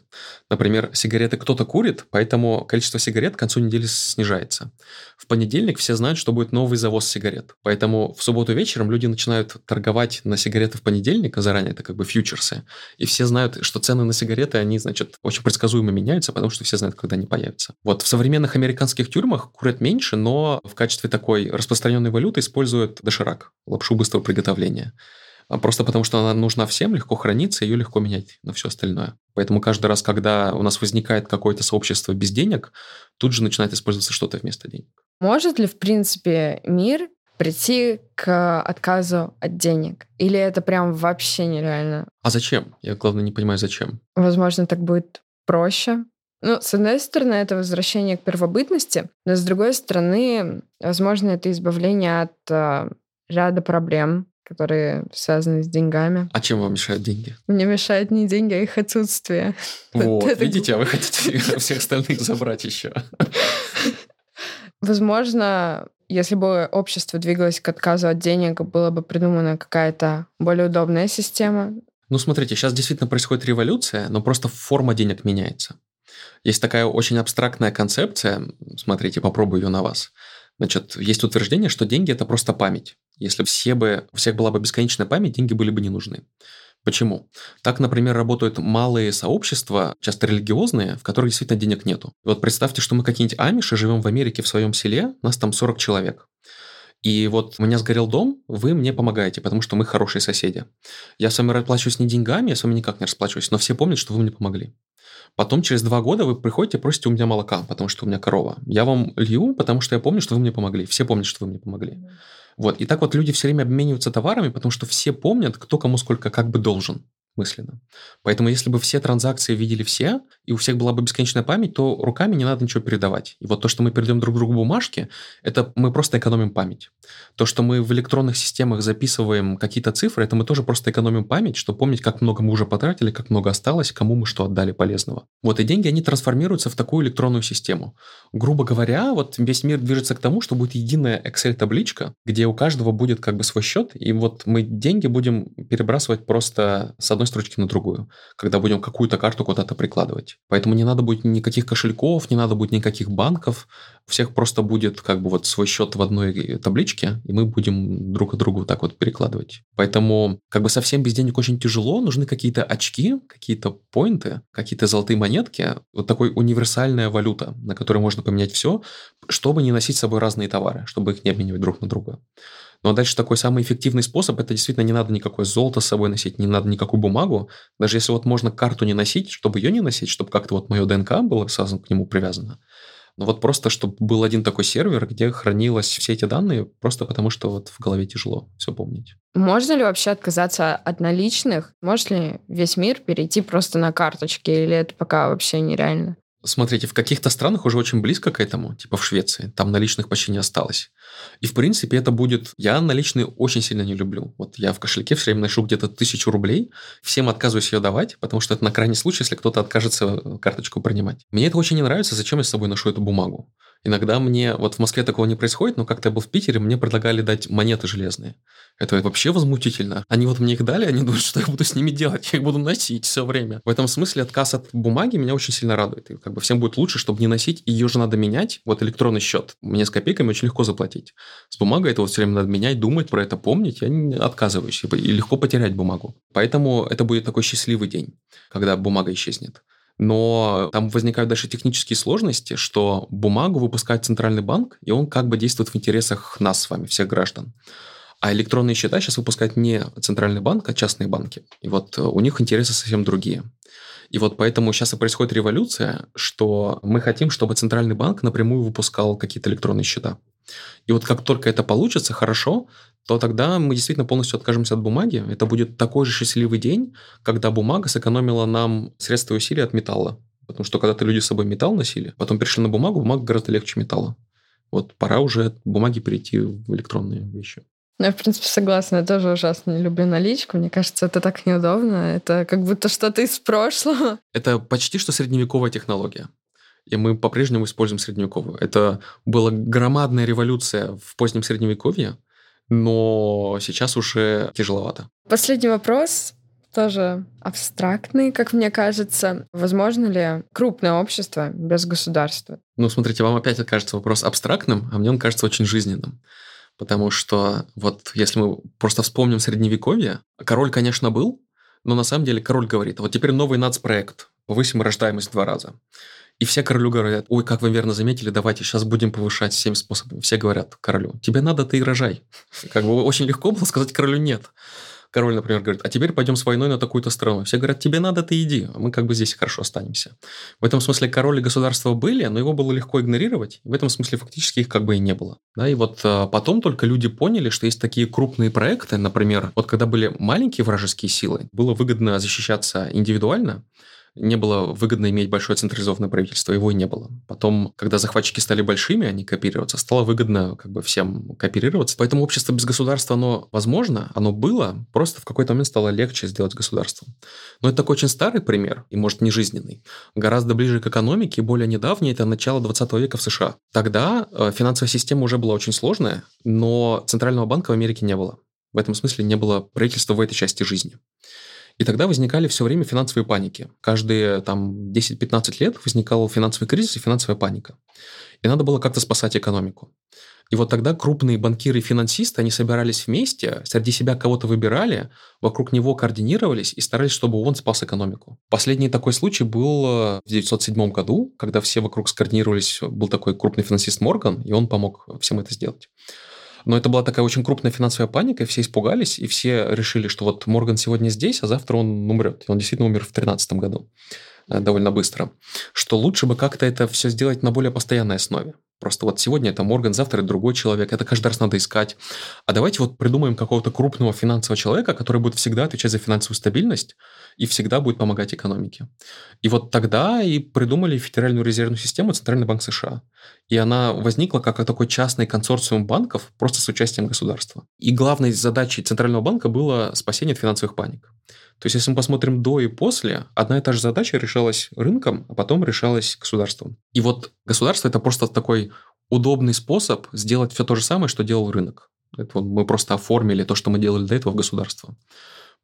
Например, сигареты кто-то курит, поэтому количество сигарет к концу недели снижается. В понедельник все знают, что будет новый завоз сигарет. Поэтому в субботу вечером люди начинают торговать на сигареты в понедельник, а заранее это как бы фьючерсы. И все знают, что цены на сигареты, они, значит, очень предсказуемо меняются, потому что все знают, когда они появятся. Вот в современных американских тюрьмах курят меньше, но в качестве такой распространенной валюты используют доширак, лапшу быстрого приготовления. А просто потому, что она нужна всем, легко хранится, ее легко менять на все остальное. Поэтому каждый раз, когда у нас возникает какое-то сообщество без денег, тут же начинает использоваться что-то вместо денег. Может ли, в принципе, мир прийти к отказу от денег? Или это прям вообще нереально? А зачем? Я, главное, не понимаю, зачем. Возможно, так будет проще. Ну, с одной стороны, это возвращение к первобытности, но с другой стороны, возможно, это избавление от э, ряда проблем, которые связаны с деньгами. А чем вам мешают деньги? Мне мешают не деньги, а их отсутствие. *laughs* Вот, видите, а вы хотите всех остальных забрать еще. *laughs* Возможно, если бы общество двигалось к отказу от денег, была бы придумана какая-то более удобная система. Ну, смотрите, сейчас действительно происходит революция, но просто форма денег меняется. Есть такая очень абстрактная концепция, смотрите, попробую ее на вас. Значит, есть утверждение, что деньги – это просто память. Если все бы, у всех была бы бесконечная память, деньги были бы не нужны. Почему? Так, например, работают малые сообщества, часто религиозные, в которых действительно денег нету. Вот представьте, что мы какие-нибудь амиши, живем в Америке в своем селе, нас там 40 человек. И вот у меня сгорел дом, вы мне помогаете, потому что мы хорошие соседи. Я с вами расплачиваюсь не деньгами, я с вами никак не расплачиваюсь, но все помнят, что вы мне помогли. Потом через два года вы приходите, просите у меня молока, потому что у меня корова. Я вам лью, потому что я помню, что вы мне помогли. Все помнят, что вы мне помогли. Вот. И так вот люди все время обмениваются товарами, потому что все помнят, кто кому сколько как бы должен мысленно. Поэтому если бы все транзакции видели все, и у всех была бы бесконечная память, то руками не надо ничего передавать. И вот то, что мы передаем друг другу бумажки, это мы просто экономим память. То, что мы в электронных системах записываем какие-то цифры, это мы тоже просто экономим память, чтобы помнить, как много мы уже потратили, как много осталось, кому мы что отдали полезного. Вот и деньги, они трансформируются в такую электронную систему. Грубо говоря, вот весь мир движется к тому, что будет единая Excel-табличка, где у каждого будет как бы свой счет, и вот мы деньги будем перебрасывать просто с одной одной строчки на другую, когда будем какую-то карту куда-то прикладывать. Поэтому не надо будет никаких кошельков, не надо будет никаких банков. У всех просто будет как бы вот свой счет в одной табличке, и мы будем друг друга вот так вот перекладывать. Поэтому как бы совсем без денег очень тяжело, нужны какие-то очки, какие-то поинты, какие-то золотые монетки, вот такой универсальная валюта, на которой можно поменять все, чтобы не носить с собой разные товары, чтобы их не обменивать друг на друга. Ну а дальше такой самый эффективный способ, это действительно не надо никакое золото с собой носить, не надо никакую бумагу. Даже если вот можно карту не носить, чтобы ее не носить, чтобы как-то вот мое ДНК было сразу к нему привязано. Но вот просто, чтобы был один такой сервер, где хранилось все эти данные, просто потому что вот в голове тяжело все помнить. Можно ли вообще отказаться от наличных? Может ли весь мир перейти просто на карточки? Или это пока вообще нереально? Смотрите, в каких-то странах уже очень близко к этому, типа в Швеции, там наличных почти не осталось. И, в принципе, это будет... Я наличные очень сильно не люблю. Вот я в кошельке все время ношу где-то тысячу рублей, всем отказываюсь ее давать, потому что это на крайний случай, если кто-то откажется карточку принимать. Мне это очень не нравится, зачем я с собой ношу эту бумагу. Иногда мне, вот в Москве такого не происходит, но как-то я был в Питере, мне предлагали дать монеты железные. Это вообще возмутительно. Они вот мне их дали, они думают, что я буду с ними делать, *laughs* я их буду носить все время. В этом смысле отказ от бумаги меня очень сильно радует. И как бы всем будет лучше, чтобы не носить, ее же надо менять. Вот электронный счет. Мне с копейками очень легко заплатить. С бумагой это вот все время надо менять, думать про это, помнить. Я не отказываюсь. И легко потерять бумагу. Поэтому это будет такой счастливый день, когда бумага исчезнет. Но там возникают дальше технические сложности, что бумагу выпускает центральный банк, и он как бы действует в интересах нас с вами, всех граждан. А электронные счета сейчас выпускает не центральный банк, а частные банки. И вот у них интересы совсем другие. И вот поэтому сейчас и происходит революция, что мы хотим, чтобы центральный банк напрямую выпускал какие-то электронные счета. И вот как только это получится хорошо, то тогда мы действительно полностью откажемся от бумаги. Это будет такой же счастливый день, когда бумага сэкономила нам средства и усилия от металла. Потому что когда-то люди с собой металл носили, потом перешли на бумагу, бумага гораздо легче металла. Вот пора уже от бумаги перейти в электронные вещи. Ну, я, в принципе, согласна. Я тоже ужасно не люблю наличку. Мне кажется, это так неудобно. Это как будто что-то из прошлого. Это почти что средневековая технология. И мы по-прежнему используем средневековую. Это была громадная революция в позднем средневековье, но сейчас уже тяжеловато. Последний вопрос тоже абстрактный, как мне кажется. Возможно ли крупное общество без государства? Ну, смотрите, вам опять кажется вопрос абстрактным, а мне он кажется очень жизненным. Потому что вот если мы просто вспомним Средневековье, король, конечно, был, но на самом деле король говорит, вот теперь новый нацпроект, повысим рождаемость в два раза. И все королю говорят, ой, как вы верно заметили, давайте сейчас будем повышать всеми способами. Все говорят королю, тебе надо, ты и рожай. *laughs* Как бы очень легко было сказать королю нет король, например, говорит, а теперь пойдем с войной на такую-то страну. Все говорят, тебе надо, ты иди, а мы как бы здесь хорошо останемся. В этом смысле король и государство были, но его было легко игнорировать. В этом смысле фактически их как бы и не было. Да, и вот а, потом только люди поняли, что есть такие крупные проекты, например, вот когда были маленькие вражеские силы, было выгодно защищаться индивидуально, не было выгодно иметь большое централизованное правительство, его и не было. Потом, когда захватчики стали большими, они копироваться, стало выгодно как бы всем кооперироваться. Поэтому общество без государства, оно возможно, оно было, просто в какой-то момент стало легче сделать государством. Но это такой очень старый пример, и, может, не жизненный. Гораздо ближе к экономике, и более недавний, это начало 20 века в США. Тогда э, финансовая система уже была очень сложная, но центрального банка в Америке не было. В этом смысле не было правительства в этой части жизни. И тогда возникали все время финансовые паники. Каждые там 10-15 лет возникал финансовый кризис и финансовая паника. И надо было как-то спасать экономику. И вот тогда крупные банкиры и финансисты, они собирались вместе, среди себя кого-то выбирали, вокруг него координировались и старались, чтобы он спас экономику. Последний такой случай был э, в 1907 году, когда все вокруг скоординировались, был такой крупный финансист Морган, и он помог всем это сделать. Но это была такая очень крупная финансовая паника, и все испугались, и все решили, что вот Морган сегодня здесь, а завтра он умрет. И он действительно умер в 2013 году э, довольно быстро, что лучше бы как-то это все сделать на более постоянной основе. Просто вот сегодня это Морган, завтра это другой человек, это каждый раз надо искать. А давайте вот придумаем какого-то крупного финансового человека, который будет всегда отвечать за финансовую стабильность и всегда будет помогать экономике. И вот тогда и придумали Федеральную резервную систему Центральный банк США. И она возникла как такой частный консорциум банков просто с участием государства. И главной задачей Центрального банка было спасение от финансовых паник. То есть, если мы посмотрим до и после, одна и та же задача решалась рынком, а потом решалась государством. И вот государство – это просто такой удобный способ сделать все то же самое, что делал рынок. Это вот мы просто оформили то, что мы делали до этого в государство.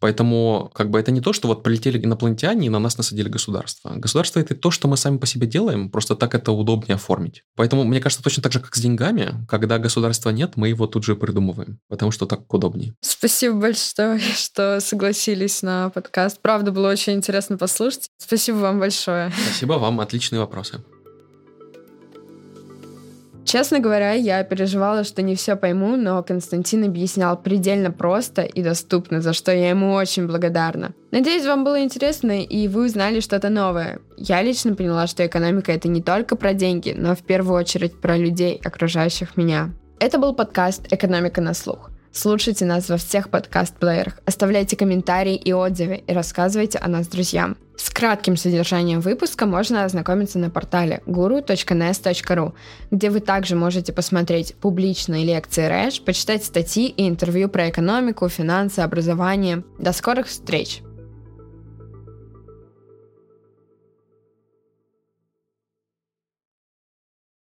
Поэтому как бы это не то, что вот полетели инопланетяне и на нас насадили государство. Государство это то, что мы сами по себе делаем, просто так это удобнее оформить. Поэтому мне кажется точно так же, как с деньгами, когда государства нет, мы его тут же придумываем, потому что так удобнее. Спасибо большое, *laughs* что согласились на подкаст. Правда, было очень интересно послушать. Спасибо вам большое. Спасибо вам, отличные вопросы. Честно говоря, я переживала, что не все пойму, но Константин объяснял предельно просто и доступно, за что я ему очень благодарна. Надеюсь, вам было интересно и вы узнали что-то новое. Я лично поняла, что экономика это не только про деньги, но в первую очередь про людей, окружающих меня. Это был подкаст «Экономика на слух». Слушайте нас во всех подкаст-плеерах, оставляйте комментарии и отзывы и рассказывайте о нас друзьям. С кратким содержанием выпуска можно ознакомиться на портале guru.nes.ru, где вы также можете посмотреть публичные лекции РЭШ, почитать статьи и интервью про экономику, финансы, образование. До скорых встреч!